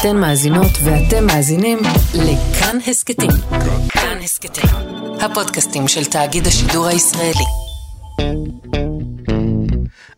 אתן מאזינות ואתם מאזינים לכאן הסכתים. כאן הסכתים, הפודקאסטים של תאגיד השידור הישראלי.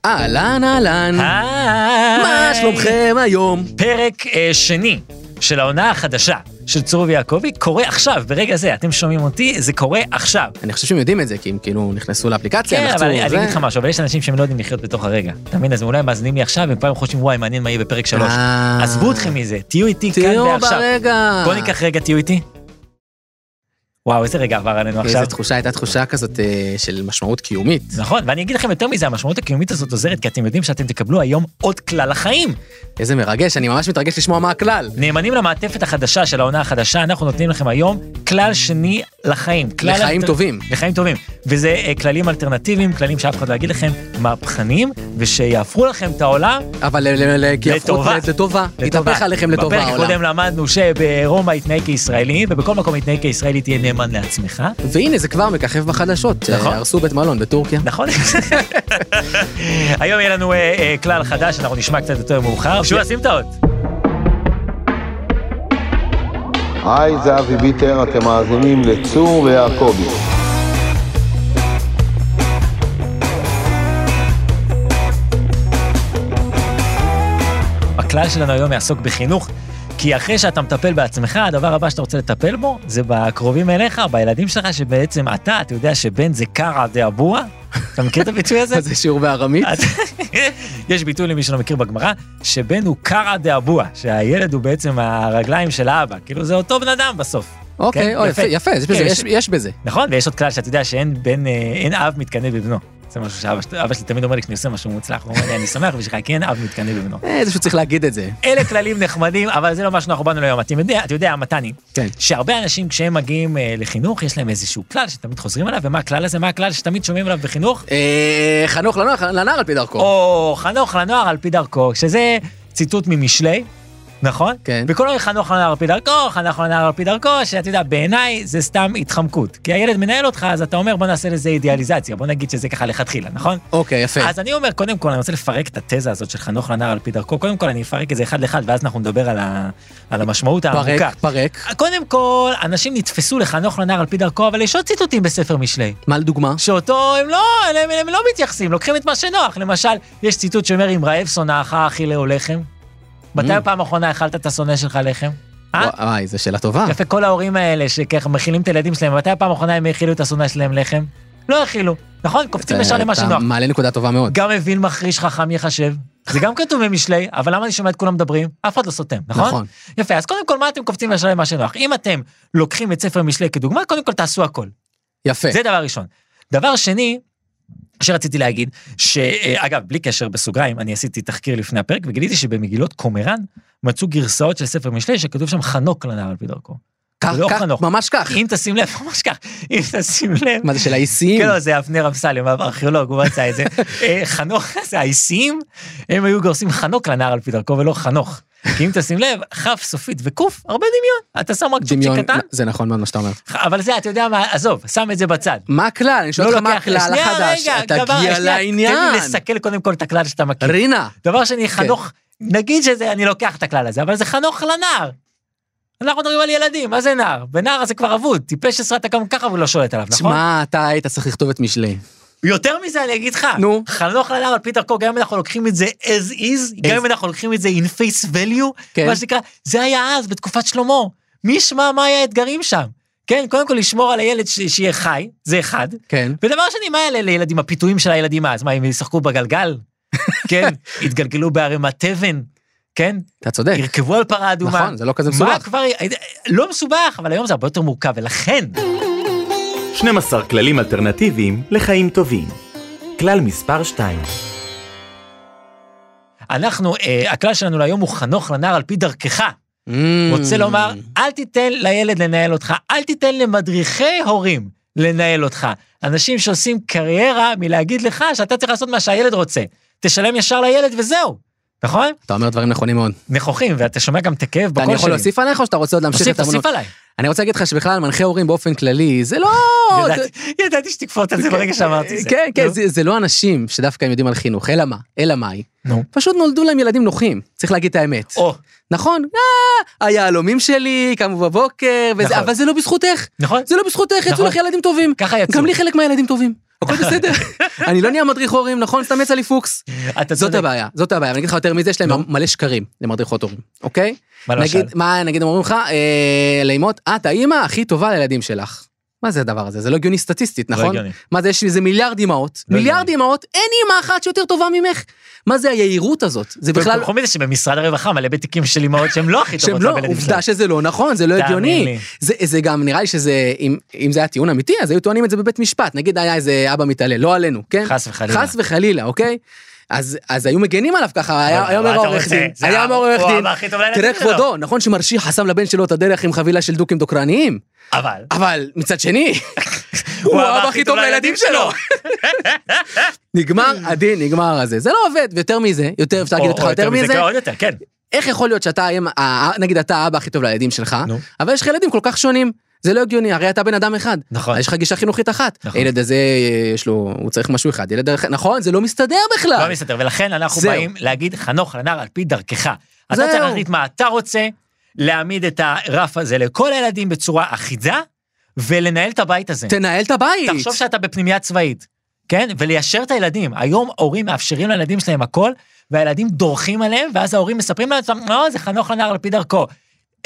אהלן אהלן, היי. מה שלומכם היום? פרק אה, שני של העונה החדשה של צור ויעקבי קורה עכשיו, ברגע זה. אתם שומעים אותי? זה קורה עכשיו. אני חושב שהם יודעים את זה, כי הם כאילו נכנסו לאפליקציה, כן, לחצו, אבל אני. אגיד לך משהו, אבל יש אנשים שהם לא יודעים לחיות בתוך הרגע. אתה מבין? אז אולי הם מאזינים לי עכשיו, ופעם חושבים, וואי, מעניין מה יהיה בפרק שלוש. אה. עזבו אתכם מזה, תהיו איתי כאן תהיו ועכשיו. ברגע. בוא ניקח רגע, תהיו איתי. וואו, איזה רגע עבר עלינו עכשיו. איזה תחושה, הייתה תחושה כזאת אה, של משמעות קיומית. נכון, ואני אגיד לכם יותר מזה, המשמעות הקיומית הזאת עוזרת, כי אתם יודעים שאתם תקבלו היום עוד כלל לחיים. איזה מרגש, אני ממש מתרגש לשמוע מה הכלל. נאמנים למעטפת החדשה של העונה החדשה, אנחנו נותנים לכם היום כלל שני לחיים. לחיים אלטר- טובים. לחיים טובים. וזה אה, כללים אלטרנטיביים, כללים שאף אחד לא יגיד לכם, מהפכניים, ושיהפכו לכם את העולם אבל ל- ל- ל- כי הפכו לטובה. לטובה. התהפך עליכם לטובה בפרק הקודם העולם. למדנו שברומא יתנהג כישראלי, ובכל מקום יתנהג כישראלי תהיה נאמן לעצמך. והנה זה כבר מככב בחדשות, נכון. אה, הרסו בית מלון בטורקיה. נכון? היום יהיה לנו אה, אה, כלל חדש, אנחנו נשמע קצת יותר מאוחר. שוב, שים את האות. היי, זה אבי ביטר, אתם מאזינים לצור ויעקבי. הכלל שלנו היום יעסוק בחינוך, כי אחרי שאתה מטפל בעצמך, הדבר הבא שאתה רוצה לטפל בו, זה בקרובים אליך, בילדים שלך, שבעצם אתה, אתה יודע שבן זה קרא דאבוה? אתה מכיר את הביטוי הזה? זה שיעור בארמית? יש ביטוי למי שלא מכיר בגמרא, שבן הוא קרא דאבוה, שהילד הוא בעצם הרגליים של האבא, כאילו זה אותו בן אדם בסוף. אוקיי, כן, יפה, יפה, יש בזה, כן, יש- בזה. נכון? ויש עוד כלל שאתה יודע שאין בן, אה, אב מתקנא בבנו. זה משהו שאבא שלי- תמיד אומר לי כשאני עושה משהו מוצלח, הוא אומר לי, אני שמח בשבילך, אין אב מתקנא בבנו. אה, איזשהו צריך להגיד את זה. אלה כללים נחמדים, אבל זה לא מה שאנחנו באנו להיום. אתה יודע, אתה יודע, מתני, כן. שהרבה אנשים כשהם מגיעים אה, לחינוך, יש להם איזשהו כלל שתמיד חוזרים עליו, ומה הכלל הזה? מה הכלל שתמיד שומעים עליו בחינוך? אה, חנוך לנוער, על פי דרכו. או חנוך לנוער על פי דרכו, שזה ציטוט ממשלי, נכון? כן. וכולם אומרים חנוך לנוער על פי דרכו, חנוך לנוער על פי דרכו, שאתה יודע, בעיניי זה סתם התחמקות. כי הילד מנהל אותך, אז אתה אומר, בוא נעשה לזה אידיאליזציה, בוא נגיד שזה ככה לכתחילה, נכון? אוקיי, יפה. אז אני אומר, קודם כל, אני רוצה לפרק את התזה הזאת של חנוך לנער על פי דרכו. קודם כל, אני אפרק את זה אחד לאחד, ואז אנחנו נדבר על, ה... על המשמעות העמוקה. פרק, פרק. קודם כל, אנשים נתפסו לחנוך לנער על פי דרכו, אבל יש עוד ציטוטים בספר משלי. מה לדוגמה? שאותו הם לא, הם, הם לא מתייחסים, לוקחים את מה שנוח. למשל, יש ציטוט שאומר, אם רעב שונאך אכילהו לחם. מתי Mm. הפעם האחרונה אכלת את השונא שלך לחם? אה? וואי, זו שאלה טובה. יפה, כל ההורים האלה שככה מכילים את הילדים שלהם, מתי הפעם האחרונה הם האכילו את השונא שלהם לחם? לא האכילו, נכון? קופצים ישר למה אתה שנוח. מעלה נקודה טובה מאוד. גם מבין מחריש חכם יחשב. זה גם כתוב במשלי, אבל למה אני שומע את כולם מדברים? אף אחד לא סותם, נכון? נכון. יפה, אז קודם כל, מה אתם קופצים ישר למה שנוח? אם אתם לוקחים את ספר משלי כדוגמה, קודם כל תעשו הכל. יפה. זה דבר ראשון. דבר שני, שרציתי להגיד, שאגב, בלי קשר בסוגריים, אני עשיתי תחקיר לפני הפרק וגיליתי שבמגילות קומראן מצאו גרסאות של ספר משלי שכתוב שם חנוק לנער על פי דרכו. כך, לא כך, חנוך. ממש כך. אם תשים לב, ממש כך, אם תשים לב, מה זה של האיסיים? כן, לא, זה אבנר אמסלם, הארכיאולוג, הוא מצא את זה. אה, חנוך, זה האיסיים, הם היו גורסים חנוק לנער על פי דרכו ולא חנוך. כי אם תשים לב, כ' סופית וק', הרבה דמיון. אתה שם רק צ'ופצ'יק קטן, זה נכון מאוד מה שאתה אומר. אבל זה, אתה יודע מה, עזוב, שם את זה בצד. מה הכלל? אני שואל אותך מה הכלל החדש. תגיע לעניין. תן לי לסכל קודם כל את הכלל שאתה מכיר. רינה. דבר שני, חנוך, נגיד שזה, אני לוקח את הכלל הזה, אבל זה חנוך לנער. אנחנו מדברים על ילדים, מה זה נער? בנער זה כבר אבוד, טיפש עשרה אתה גם ככה ולא שולט עליו, נכון? תשמע, אתה היית צריך לכתוב את משלי. יותר מזה אני אגיד לך, נו. חנוך לנער על פי דרכו, גם אם אנחנו לוקחים את זה as is, גם אם אנחנו לוקחים את זה in face value, כן. מה שנקרא, זה היה אז, בתקופת שלמה. מי ישמע מה היה האתגרים שם? כן, קודם כל לשמור על הילד ש- שיהיה חי, זה אחד. כן. ודבר שני, מה אלה לילדים, הפיתויים של הילדים אז? מה, הם ישחקו בגלגל? כן, יתגלגלו בערימת תבן, כן? אתה צודק. ירכבו על פרה אדומה. נכון, זה לא כזה מה מסובך. כבר, לא מסובך, אבל היום זה הרבה יותר מורכב, ולכן, 12 כללים אלטרנטיביים לחיים טובים. כלל מספר 2 אנחנו, אה, הכלל שלנו להיום הוא חנוך לנער על פי דרכך. Mm. רוצה לומר, אל תיתן לילד לנהל אותך, אל תיתן למדריכי הורים לנהל אותך. אנשים שעושים קריירה מלהגיד לך שאתה צריך לעשות מה שהילד רוצה. תשלם ישר לילד וזהו. נכון? אתה אומר דברים נכונים מאוד. נכוחים, ואתה שומע גם את הכאב בקול אני שלי. יכול להוסיף עליך או שאתה רוצה עוד להמשיך את האמנות? תוסיף עליי. אני רוצה להגיד לך שבכלל מנחה הורים באופן כללי, זה לא... ידעתי- שתקפוץ על זה ברגע שאמרתי זה. כן, כן. זה, לא אנשים שדווקא הם יודעים על חינוך, אלא מה? אלא מאי? פשוט נולדו להם ילדים נוחים, צריך להגיד את האמת. נכון? אה, היהלומים שלי, קמו בבוקר, נכון. אבל זה לא בזכותך. נכון? זה לא בזכותך, יצאו נכון. לך ילדים טובים. ככה יצאו. גם לי חלק מהילדים טובים. הכל בסדר. אני לא נהיה מדריך הורים, נכון? סתם יצא לי פוקס. זאת. הבעיה, זאת הבעיה. ואני אגיד לך יותר מזה, יש להם. מלא שקרים למדריכות הורים, אוקיי? מה למשל? מה, נגיד אומרים לך, אה, לאמות, את האימא הכי טובה לילדים שלך. מה זה הדבר הזה? זה לא הגיוני סטטיסטית, לא נכון? הגיוני. מה זה, יש איזה מיליארד אמהות, לא מיליארד. אמהות, אין אימא אחת שיותר טובה ממך. מה זה היהירות הזאת? זה בכלל, חוץ מזה שבמשרד הרווחה מלא בתיקים של אמהות שהן לא הכי טובות לא, לילדים שלהם. עובדה שזה לא נכון, זה לא הגיוני. לי. זה, זה גם נראה לי שזה, אם, אם זה היה טיעון אמיתי, אז היו טוענים את זה בבית משפט. נגיד היה איזה אבא מתעלל, לא עלינו, כן? חס וחלילה. חס וחלילה, אוקיי? אז, אז היו מגנים עליו ככה, היה אומר העורך? דין, היה אומר העורך דין, תראה. כבודו, נכון שמרשי חסם לבן שלו את הדרך עם חבילה של דוקים דוקרניים, אבל, אבל מצד שני, הוא האבא הכי טוב לילדים שלו. נגמר הדין, נגמר הזה. זה לא עובד, ויותר מזה, יותר אפשר להגיד או- לך או יותר מזה, כן. איך יכול להיות שאתה, נגיד אתה האבא הכי טוב לילדים שלך. אבל יש לך ילדים כל כך שונים, זה לא הגיוני, הרי אתה בן אדם אחד. נכון. יש לך גישה חינוכית אחת. נכון. הילד הזה, יש לו, הוא צריך משהו אחד, ילד אחר, נכון? זה לא מסתדר בכלל. לא מסתדר, ולכן אנחנו זהו. באים להגיד חנוך לנער על פי דרכך. אתה זהו. צריך להחליט מה אתה רוצה, להעמיד את הרף הזה לכל הילדים בצורה אחידה, ולנהל את הבית הזה. תנהל את הבית. תחשוב שאתה בפנימייה צבאית, כן? וליישר את הילדים. היום הורים מאפשרים לילדים שלהם הכל, והילדים דורכים עליהם, ואז ההורים מספרים לעצמם, לא, זה חנוך לנער על פי דרכו.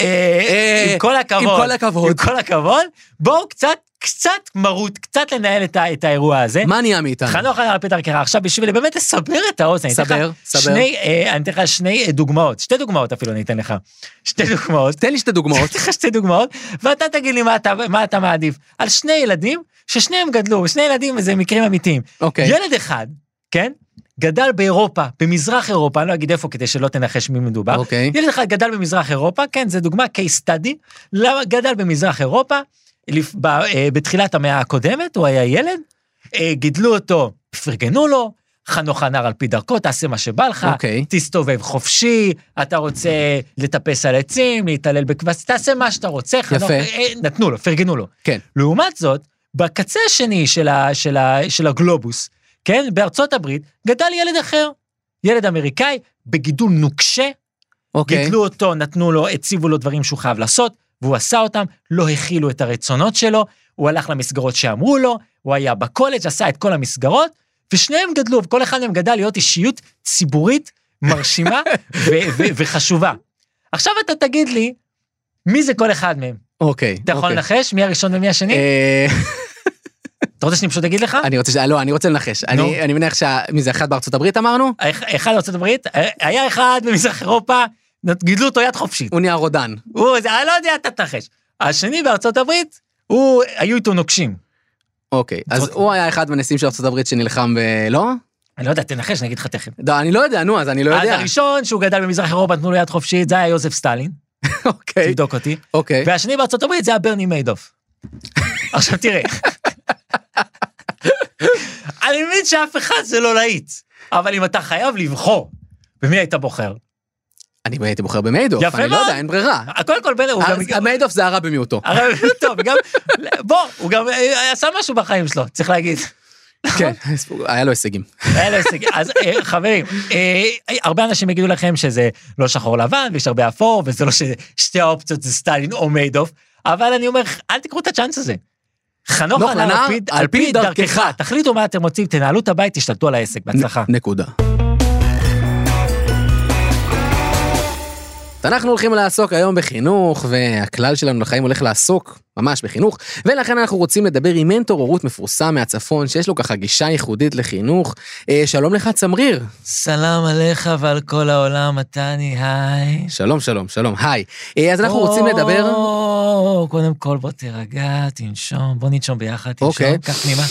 אה, אה, עם כל הכבוד, עם כל הכבוד. עם כל הכבוד, בואו קצת, קצת מרות, קצת לנהל את, ה, את האירוע הזה. מה נהיה מאיתנו? חנוך על פי דרכך. עכשיו, בשביל באמת לסבר את האוזן, סבר, סבר. שני, אה, אני אתן לך שני אה, דוגמאות, שתי דוגמאות אפילו אני אתן לך. שתי דוגמאות. תן לי שתי דוגמאות. אתן לך שתי דוגמאות, ואתה תגיד לי מה אתה, מה אתה מעדיף. על שני ילדים, ששניהם גדלו, שני ילדים וזה מקרים אמיתיים. אוקיי. ילד אחד, כן? גדל באירופה, במזרח אירופה, אני לא אגיד איפה כדי שלא תנחש מי מדובר. אוקיי. ילד אחד גדל במזרח אירופה, כן, זה דוגמה case study, למה גדל במזרח אירופה, לפ- ב- אה, בתחילת המאה הקודמת, הוא היה ילד, אה, גידלו אותו, פרגנו לו, חנוך הנער על פי דרכו, תעשה מה שבא לך, אוקיי. תסתובב חופשי, אתה רוצה לטפס על עצים, להתעלל בכבש, תעשה מה שאתה רוצה, חנוך, יפה. אה, נתנו לו, פרגנו לו. כן. לעומת זאת, בקצה השני של, ה, של, ה, של הגלובוס, כן, בארצות הברית, גדל ילד אחר, ילד אמריקאי, בגידול נוקשה, אוקיי. גידלו אותו, נתנו לו, הציבו לו דברים שהוא חייב לעשות, והוא עשה אותם, לא הכילו את הרצונות שלו, הוא הלך למסגרות שאמרו לו, הוא היה בקולג', עשה את כל המסגרות, ושניהם גדלו, וכל אחד מהם גדל להיות אישיות ציבורית מרשימה וחשובה. עכשיו אתה תגיד לי, מי זה כל אחד מהם? אוקיי. אתה יכול אוקיי. לנחש מי הראשון ומי השני? אה, אתה רוצה שאני פשוט אגיד לך? אני רוצה, לא, אני רוצה לנחש. אני אני מניח שה... מי זה, אחד בארצות הברית אמרנו? אחד בארצות הברית, היה אחד במזרח אירופה, גידלו אותו יד חופשית. הוא נהיה רודן. הוא, אני לא יודע, אתה תנחש. השני בארצות הברית, הוא, היו איתו נוקשים. אוקיי. אז זאת- הוא היה אחד מהנשיאים של ארצות הברית שנלחם ב... לא? אני לא יודע, תנחש, אני אגיד לך תכף. לא, אני לא יודע, נו, אז אני לא אז יודע. הראשון שהוא גדל במזרח אירופה, נתנו לו יד חופשית, זה היה יוזף סטלין, אוקיי, תבדוק אותי. אוקיי. והשני בארצות הברית זה היה ברני מיידוף. עכשיו תראה, אני מבין שאף אחד זה לא להיט, אבל אם אתה חייב לבחור, במי היית בוחר? אני הייתי בוחר במיידוף, יפה אני לא מאוד. יודע, אין ברירה. קודם כל, הוא גם... המיידוף זה הרע במיעוטו. הוא טוב, וגם, בוא, הוא גם אה, עשה משהו בחיים שלו, צריך להגיד. כן, היה לו הישגים. היה לו הישג. אז אה, חברים, אה, הרבה אנשים יגידו לכם שזה לא שחור לבן ויש הרבה אפור, וזה לא ששתי האופציות זה סטלין או מיידוף, אבל אני אומר, אל תקחו את הצ'אנס הזה. חנוך לנער, על פי- דרכך. דרכך, תחליטו מה אתם רוצים, תנהלו את הבית, תשתלטו על העסק, בהצלחה. נקודה. אנחנו הולכים לעסוק היום בחינוך, והכלל שלנו לחיים הולך לעסוק ממש בחינוך, ולכן אנחנו רוצים לדבר עם מנטור הורות מפורסם מהצפון, שיש לו ככה גישה ייחודית לחינוך. אה, שלום לך, צמריר. סלام עליך ועל כל העולם, מתני, היי. שלום, שלום, שלום, היי. אה, אז אנחנו רוצים לדבר... או, קודם כל בוא תירגע, תנשום, בוא ננשום ביחד, תנשום, אוקיי. קח פנימה.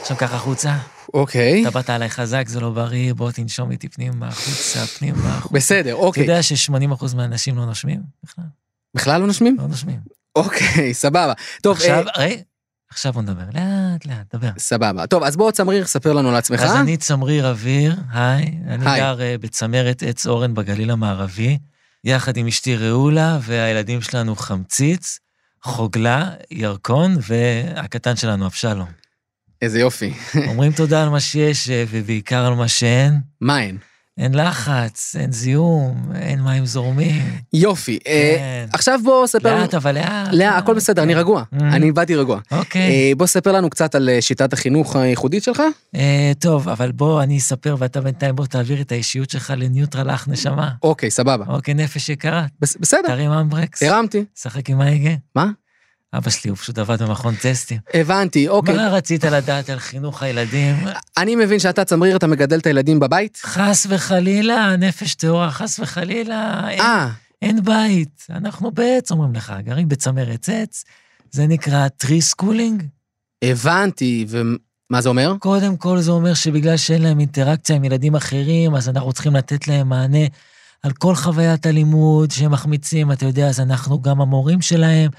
עכשיו קח החוצה. אוקיי, אתה באת עליי חזק, זה לא בריא, בוא תנשום איתי פנימה, החוצה, פנימה, החוצה. בסדר, אתה אוקיי. יודע ש-80% מהאנשים לא נושמים? בכלל, בכלל לא נושמים? לא נושמים. אוקיי, סבבה. טוב, עכשיו, אה, עכשיו בוא נדבר, לאט לאט, דבר. סבבה. טוב, אז בוא, צמריר, ספר לנו על עצמך. אז אני צמריר אוויר, היי, אני היי. גר אה, בצמרת עץ אורן בגליל המערבי, יחד עם אשתי רעולה והילדים שלנו חמציץ, חוגלה, ירקון והקטן שלנו אבשלום. איזה יופי. אומרים תודה על מה שיש ובעיקר על מה שאין. מה אין? אין לחץ, אין זיהום, אין מים זורמים. יופי. אה, כן. עכשיו בוא ספר לנו... לאט, אבל לאט. לאה, הכל בסדר, אני רגוע. Mm. אני באתי רגוע. אוקיי. אה, בוא ספר לנו קצת על אה, שיטת החינוך הייחודית שלך. טוב, אבל בוא אני אספר ואתה בינתיים בוא תעביר את האישיות שלך לניוטרל אח נשמה. אוקיי, סבבה. אוקיי, נפש יקרה, בס- בסדר, תרים אמברקס, הרמתי. שחק עם ההגה. מה? אבא שלי הוא פשוט עבד במכון טסטים. הבנתי, אוקיי. מה רצית לדעת על חינוך הילדים? אני מבין שאתה צמריר, אתה מגדל את הילדים בבית? חס וחלילה, נפש טהורה, חס וחלילה, אין, אה, אין בית. אנחנו בעץ, אומרים לך, גרים בצמרת עץ, זה נקרא tree schooling. הבנתי, ומה זה אומר? קודם כל זה אומר שבגלל שאין להם אינטראקציה עם ילדים אחרים, אז אנחנו צריכים לתת להם מענה על כל חוויית הלימוד שהם מחמיצים, אתה יודע, אז אנחנו גם המורים שלהם,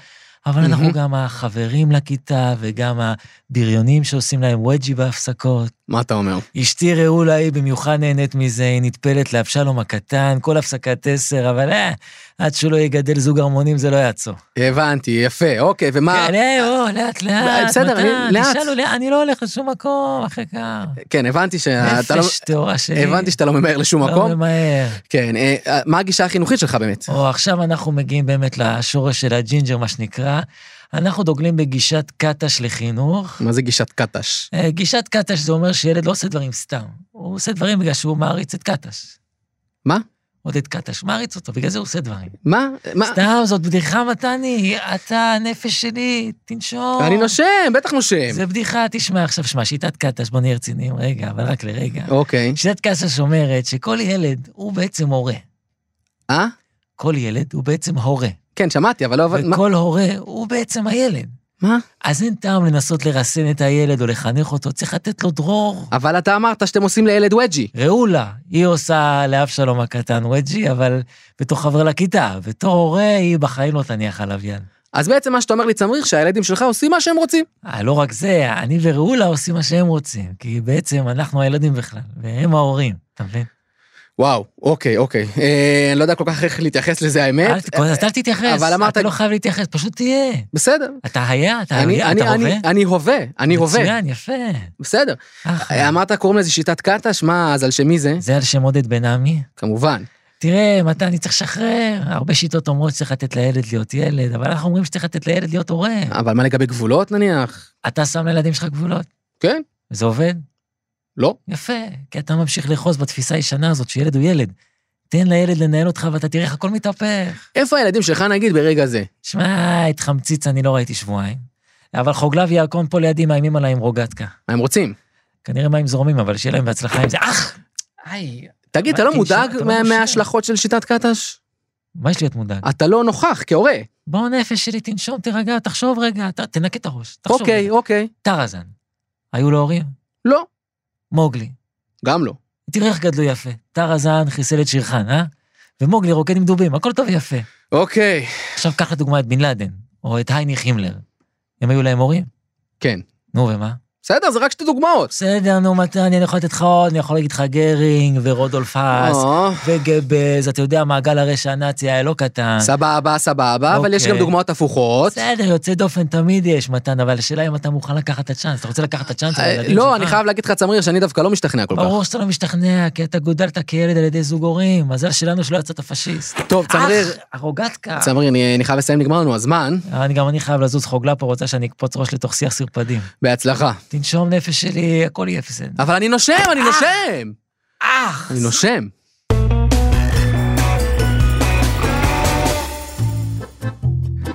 אבל אנחנו. גם החברים לכיתה וגם הבריונים שעושים להם ווג'י בהפסקות. מה אתה אומר? אשתי רעולה היא במיוחד נהנית מזה, היא נטפלת לאבשלום הקטן, כל הפסקת עשר, אבל אה, עד שהוא לא יגדל זוג הרמונים זה לא יעצור. הבנתי, יפה, אוקיי, ומה... כן, אה, לאט לאט, בסדר, אני- מתן, לאט. אני לא הולך לשום מקום, אחרי כך. כן, הבנתי שאתה לא... נפש טהורה שלי. הבנתי שאתה לא ממהר לשום לא מקום. ממהר. כן, אה, מה הגישה החינוכית שלך באמת? או עכשיו אנחנו מגיעים באמת לשורש של הג'ינג'ר, מה שנקרא. אנחנו דוגלים בגישת קטש לחינוך. מה זה גישת קטש? אה, גישת קטש זה אומר שילד לא עושה דברים סתם. הוא עושה דברים בגלל שהוא מעריץ את קטש. מה? עודד קטש, מעריץ אותו, בגלל זה הוא עושה דברים. מה? מה? סתם, זאת בדיחה, מתני, אתה הנפש שלי, תנשום. אני נושם, בטח נושם. זה בדיחה, תשמע עכשיו, שמע, שיטת קטש, בוא נהיה רציניים רגע, אבל רק לרגע. אוקיי. שיטת קטש אומרת שכל ילד הוא בעצם הורה. אה? כל ילד הוא בעצם הורה. כן, שמעתי, אבל לא... וכל הורה הוא בעצם הילד. מה? אז אין טעם לנסות לרסן את הילד או לחנך אותו, צריך לתת לו דרור. אבל אתה אמרת שאתם עושים לילד ווג'י. רעולה, היא עושה לאבשלום הקטן ווג'י, אבל בתור חבר לכיתה, בתור הורה היא בחיים לא תניח עליו יד. אז בעצם מה שאתה אומר לי, צמריר, שהילדים שלך עושים מה שהם רוצים. אה, לא רק זה, אני ורעולה עושים מה שהם רוצים, כי בעצם אנחנו הילדים בכלל, והם ההורים, אתה מבין? וואו, אוקיי, אוקיי. אה, אני לא יודע כל כך איך להתייחס לזה, האמת. אל ת- אז אל תתייחס, אתה לא חייב להתייחס, פשוט תהיה. בסדר. אתה היה, אתה היה, אתה הווה? אני הווה, אני הווה. מצוין, יפה. בסדר. אחלה. אמרת קוראים לזה שיטת קטש, מה, אז על שם מי זה? זה על שם עודד בן עמי. כמובן. תראה, מתי אני צריך לשחרר? הרבה שיטות אומרות שצריך לתת לילד להיות ילד, אבל אנחנו אומרים שצריך לתת לילד להיות הורה. אבל מה לגבי גבולות נניח? אתה שם לילדים שלך גבולות, כן? וזה עובד? לא. יפה, כי אתה ממשיך לאחוז בתפיסה הישנה הזאת שילד הוא ילד. תן לילד לנהל אותך ואתה תראה איך הכל מתהפך. איפה הילדים שלך נגיד ברגע זה? שמע, את חמציץ אני לא ראיתי שבועיים. אבל חוגלה וירקון פה לידי מאיימים עליי עם רוגטקה. מה הם רוצים? כנראה מים זורמים, אבל שיהיה להם בהצלחה עם זה. אח! היי, תגיד, אתה לא מודאג לא. מההשלכות של שיטת קטש? מה יש להיות מודאג? אתה לא נוכח כהורה. בוא נפש שלי, תנשום, תירגע, תחשוב רגע, תנקה את הראש. אוקיי. אוקיי. טרזן. היו לו הורים? לא, מוגלי. גם לא. תראה איך גדלו יפה. טרזן חיסל את שירחן, אה? ומוגלי רוקד עם דובים, הכל טוב ויפה. אוקיי. עכשיו קח לדוגמה את בן לאדן, או את הייניך הימלר. הם היו להם הורים? כן. נו, ומה? בסדר, זה רק שתי דוגמאות. בסדר, נו, מתן, אני יכול לתת לך עוד, אני יכול להגיד לך גרינג, ורודולף האס, וגבלס, אתה יודע, מעגל הרשע הנאצי היה לא קטן. סבבה, סבבה, אבל יש אוקיי. גם דוגמאות הפוכות. בסדר, יוצא דופן תמיד יש, מתן, אבל השאלה אם אתה מוכן לקחת את הצ'אנס. אתה רוצה לקחת את הצ'אנס על אה, לא? אני חייב להגיד לך, צמריר, שאני דווקא לא משתכנע כל כך. ברור שאתה לא משתכנע, כי אתה גודלת כילד על ידי זוג הורים. מזל שלנו שלא יצאת פשיסט. טוב, צמריר, אח, הרוגטקה. צמריר, אני אני חייב לסיים, נגמר לנו הזמן. אני גם אני חייב לזוז חוגלה פה, רוצה שאני אקפוץ ראש לתוך שיח סרפדים. בהצלחה. תנשום נפש שלי, הכל יהיה בסדר. אבל אני נושם, אני נושם! אח! אני נושם.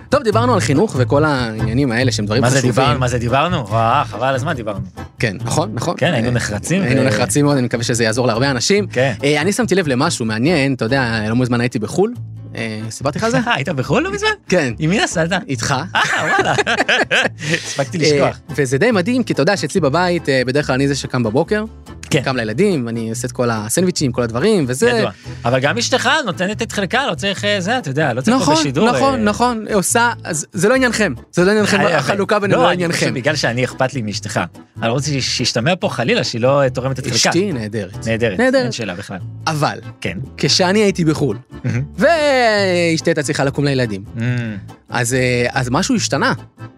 טוב, דיברנו על חינוך וכל העניינים האלה שהם דברים מה זה חשובים. דיברנו? מה זה דיברנו? וואה, חבל הזמן דיברנו. כן, נכון, נכון. כן, היינו אה, נחרצים. היינו נחרצים מאוד, אני מקווה שזה יעזור להרבה אנשים. כן. אה, אני שמתי לב למשהו מעניין, אתה יודע, לא מזמן הייתי בחו"ל, אה, סיפרתי לך על זה? היית בחו"ל לא מזמן? כן. עם מי נסעת? איתך. אה, וואלה. הספקתי לשכוח. אה, וזה די מדהים, כי אתה יודע שאצלי בבית, אה, בדרך כלל אני זה שקם בבוקר, כן. קם לילדים, אני עושה את כל הסנדוויצ'ים, כל הדברים, וזה... ידוע. אבל גם אשתך נותנת את חלקה, לא צריך אה, זה, אתה יודע, לא צריך פה נכון, בשידור. נכון, אה, נכון, עושה, אז זה לא עניינכם, זה לא עניינכם, אה, החלוקה בינינו לא, לא עניינכם. בגלל שאני אכפת לי מאשתך. אני לא רוצה שישתמע פה חלילה שהיא לא אה, תורמת את חלקה. אשתי נהדרת. נהדרת, נהדרת. אין שאלה בכלל. אבל, כן. כשאני הייתי בחו"ל. ואשתי הייתה צריכה לקום לילדים. אז, אה, אז משהו השתנה,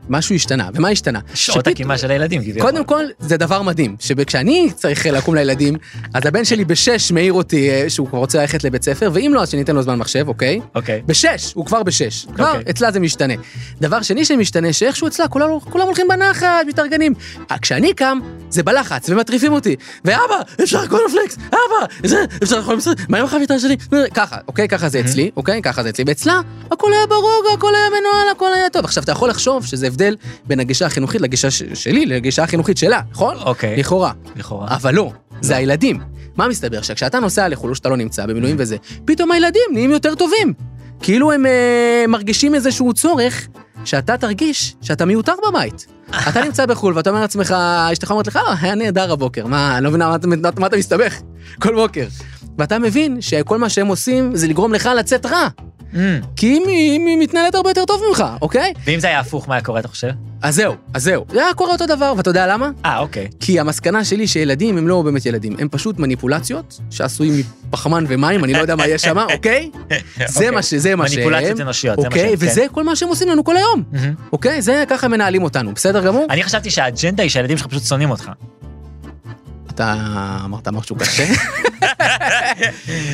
משהו השתנה, ומה השתנה? שעות הקימה של הילדים, כביכול. קודם כל, זה דבר מדהים, שכשאני צריך לקום לילדים, אז הבן שלי בשש מעיר אותי אה, שהוא כבר רוצה ללכת לבית ספר, ואם לא, אז שניתן לו זמן מחשב, אוקיי? אוקיי. בשש, הוא כבר בשש. כבר אוקיי. אצלה זה משתנה. דבר שני שמשתנה, שאיכשהו אצלה כולם, כולם הולכים בנחת, מתארגנים. אה, כשאני קם, זה בלחץ, ומטריפים אותי. ואבא, אפשר קורנפלקס, אבא, זה, אפשר לאכול מסר, מה עם החביתה שלי? ככה, אוקיי? ככה זה אצלי, אוקיי? ככה זה אצלי. ואצלה, הכל היה ברוגע, הכל היה מנוהל, הכל היה טוב. עכשיו, אתה יכול לחשוב שזה הבדל בין הגישה החינוכית לגישה ש- שלי, לגישה החינוכית שלה, נכון? אוקיי. לכאורה. לכאורה. אבל לא, זה הילדים. מה מסתבר? שכשאתה נוסע לחו"ל שאתה לא נמצא במילואים וזה, פתאום הילדים נהיים יותר טובים. כאילו הם אה, מרגישים איזשהו צורך שאתה תרגיש שאתה מיותר בבית. אתה נמצא בחו"ל ואתה אומר לעצמך, אשתך אומרת לך, לא, היה נהדר הבוקר, מה, אני לא מבינה מה, מה, מה אתה מסתבך כל בוקר. ואתה מבין שכל מה שהם עושים זה לגרום לך לצאת רע. מהמם. כי היא, היא, היא מתנהלת הרבה יותר טוב ממך, אוקיי? ואם זה היה הפוך, מה היה קורה, אתה חושב? אז זהו, אז זהו. זה היה קורה אותו דבר, ואתה יודע למה? אה, אוקיי. כי המסקנה שלי שילדים הם לא באמת ילדים, הם פשוט מניפולציות שעשויים מפחמן ומים, אני לא יודע מה יש שם, אוקיי? זה מה ש... זה מה שהם. מניפולציות אנושיות, זה מה אוקיי? שהם, כן. וזה כל מה שהם עושים לנו כל היום. אוקיי? זה ככה מנהלים אותנו, בסדר גמור? אני חשבתי שהאג'נדה היא שהילדים שלך פשוט שונאים אותך. אתה אמרת משהו קשה?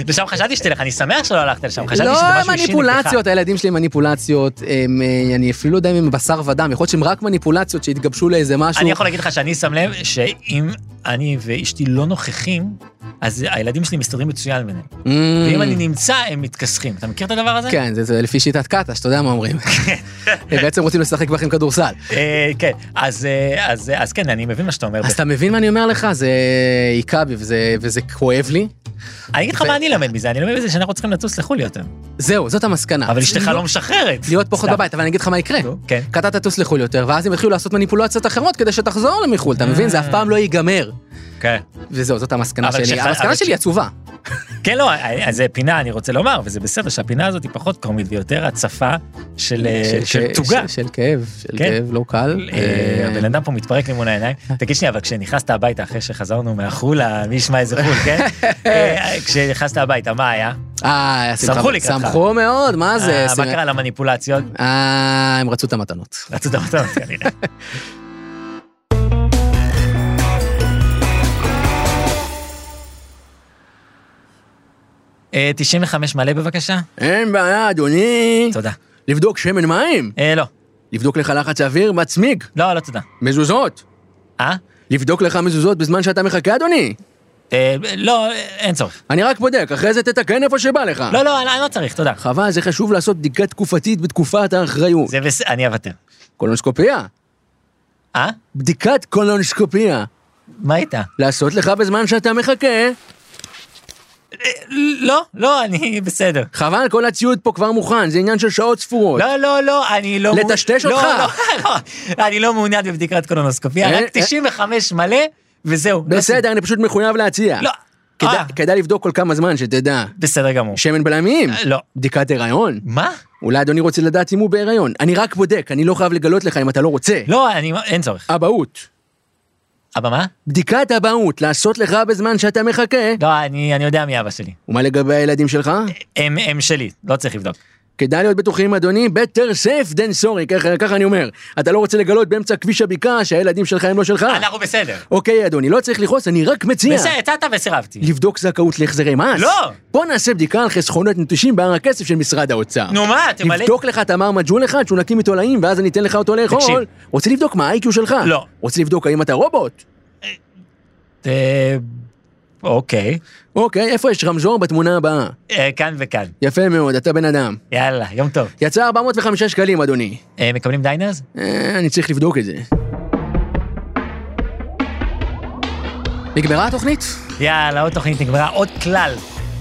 לשם חשבתי שתלך, אני שמח שלא הלכת לשם, חשבתי לא, שזה משהו אישי נגדך. מניפולציות, הילדים שלי מניפולציות, הם, אה, אני אפילו לא יודע אם הם בשר ודם, יכול להיות שהם רק מניפולציות שהתגבשו לאיזה משהו. אני יכול להגיד לך שאני שם לב שאם אני ואשתי לא נוכחים, אז הילדים שלי מסתדרים מצוין ביניהם. Mm, ואם אני נמצא, הם מתכסחים. אתה מכיר את הדבר הזה? כן, זה- זה לפי שיטת קטש, אתה יודע מה אומרים. הם בעצם רוצים לשחק בכם כדורסל. אה, כן, אז, אה, אז, אז כן, אני מבין מה שאתה אומר. אז אתה מבין מה אני אומר לך? זה היכה בי וזה, וזה כואב לי. אני אגיד לך מה אני למד מזה, אני למד מזה שאנחנו צריכים לטוס לחו"ל יותר. זהו, זאת המסקנה. אבל אשתך לא- משחררת. להיות פחות. בבית, אבל אני אגיד לך מה יקרה. כן. כי אתה תטוס לחו"ל יותר, ואז הם יתחילו לעשות מניפולציות אחרות כדי שתחזור למחו"ל, אתה מבין? זה אף פעם לא ייגמר. כן. וזהו, זאת המסקנה שלי. שח- המסקנה אבל שלי עצובה. כן, לא, אז זה פינה, אני רוצה לומר, וזה בסדר שהפינה הזאת היא פחות קומית ויותר הצפה של אה, של תוגה. של- של כאב, של כן. כאב לא קל. אה, אה, הבן אדם פה מתפרק לי מול העיניים. תגיד שנייה, אבל כשנכנסת הביתה אחרי שחזרנו מהחולה, מי ישמע איזה חול, כן? כשנכנסת הביתה, מה היה? אה, שמחו לקראתך. שמחו מאוד, מה זה? מה קרה למניפולציות? אה, הם רצו את המתנות. רצו את המתנות כנראה. 95 מלא בבקשה? אין בעיה, אדוני. תודה. לבדוק שמן מים? אה, לא. לבדוק לך לחץ אוויר בצמיג? לא, לא תודה. מזוזות? אה? לבדוק לך מזוזות בזמן שאתה מחכה, אדוני? אה, לא, אין צורך. אני רק בודק, אחרי זה תתקן איפה שבא לך. לא, לא, אני אני לא צריך, תודה. חבל, זה חשוב לעשות בדיקה תקופתית בתקופת האחריות. זה בסדר, אני אוותר. קולונוסקופיה? אה? בדיקת קולונוסקופיה. מה איתה? לעשות לך בזמן שאתה מחכה. לא, לא, אני בסדר. חבל, כל הציוד פה כבר מוכן, זה עניין של שעות ספורות. לא, לא, לא, אני לא... לטשטש לא, אותך. לא, לא, אני לא מעוניין בבדיקת קולונוסקופיה, אה, רק אה. 95 מלא, וזהו. לא בסדר, אני פשוט מחויב להציע. לא. כדאי- אה. כדאי לבדוק כל כמה זמן, שתדע. בסדר גמור. שמן בלמים? לא. בדיקת הריון? מה? אולי אדוני רוצה לדעת אם הוא בהיריון. אני רק בודק, אני לא חייב לגלות לך אם אתה לא רוצה. לא, אני... אין צורך. אבהות. אבא מה? בדיקת אבהות, לעשות לך בזמן שאתה מחכה. לא, אני אני יודע מי אבא שלי. ומה לגבי הילדים שלך? הם הם שלי, לא צריך לבדוק. כדאי להיות בטוחים, אדוני, better safe than sorry, ככה, ככה אני אומר. אתה לא רוצה לגלות באמצע כביש הבקעה שהילדים שלך הם לא שלך. אנחנו בסדר. אוקיי, אדוני, לא צריך לכעוס, אני רק מציע. בסדר, הצעת וסירבתי. לבדוק זכאות להחזרי מס. לא. בוא נעשה בדיקה על חסכונות נטושים בהר הכסף של משרד האוצר. נו מה, תמלא... לבדוק לך תמר מג'ול אחד שהוא נקי מתולעים ואז אני אתן לך אותו לאכול. תקשיב. רוצה לבדוק מה ה-IQ שלך? לא. רוצה לבדוק האם אתה רובוט? אוקיי. אוקיי, איפה יש רמזור בתמונה הבאה? אה, כאן וכאן. יפה מאוד, אתה בן אדם. יאללה, יום טוב. יצא 405 שקלים, אדוני. אה, מקבלים דיינרס? אה, אני צריך לבדוק את זה. נגמרה התוכנית? יאללה, עוד תוכנית נגמרה, עוד כלל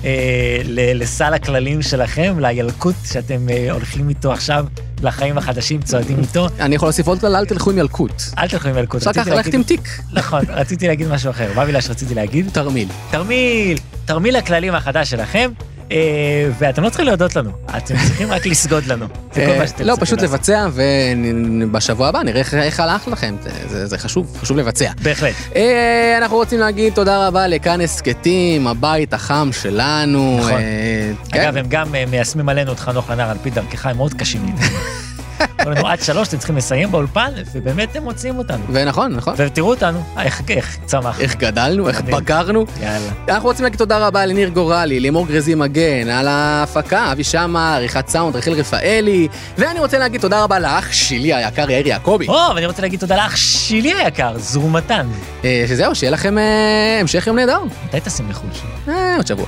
אה, לסל הכללים שלכם, לילקוט שאתם אה, הולכים איתו עכשיו לחיים החדשים, צועדים איתו. אני יכול להוסיף עוד כלל, אל תלכו עם ילקוט. אל תלכו עם אלקוט. אפשר ככה ללכת עם תיק. נכון, רציתי להגיד משהו אחר. מה המילה שרציתי להגיד? תרמיל. תרמיל, תרמיל הכללים החדש שלכם. אה, ואתם לא צריכים להודות לנו, אתם צריכים רק לסגוד לנו. אה, לא, פשוט. לבצע, ובשבוע הבא נראה איך- הלך לכם. זה- חשוב, חשוב לבצע. בהחלט. אה, אנחנו רוצים להגיד תודה רבה לכאן הסכתים, הבית החם שלנו. נכון. כן. אגב, הם גם מיישמים עלינו את חנוך לנער על פי דרכך, הם מאוד קשים מאיתנו. אמרו לנו, עד שלוש אתם צריכים לסיים באולפן, ובאמת הם מוציאים אותנו. ונכון, נכון. ותראו אותנו, אה, איך איך צמח. איך גדלנו, איך. בגרנו. יאללה. אנחנו רוצים להגיד תודה רבה לניר גורלי, לימור גרזי מגן, על ההפקה, אבי שמה, עריכת סאונד, רחל רפאלי, ואני רוצה להגיד תודה רבה לאח שלי היקר יאיר יעקבי. או, ואני רוצה להגיד תודה לאח שלי היקר, זרומתן. אה, שזהו, שיהיה לכם אה, המשך יום נהדר. מתי טסים לחו"ל שלי? עוד שבוע.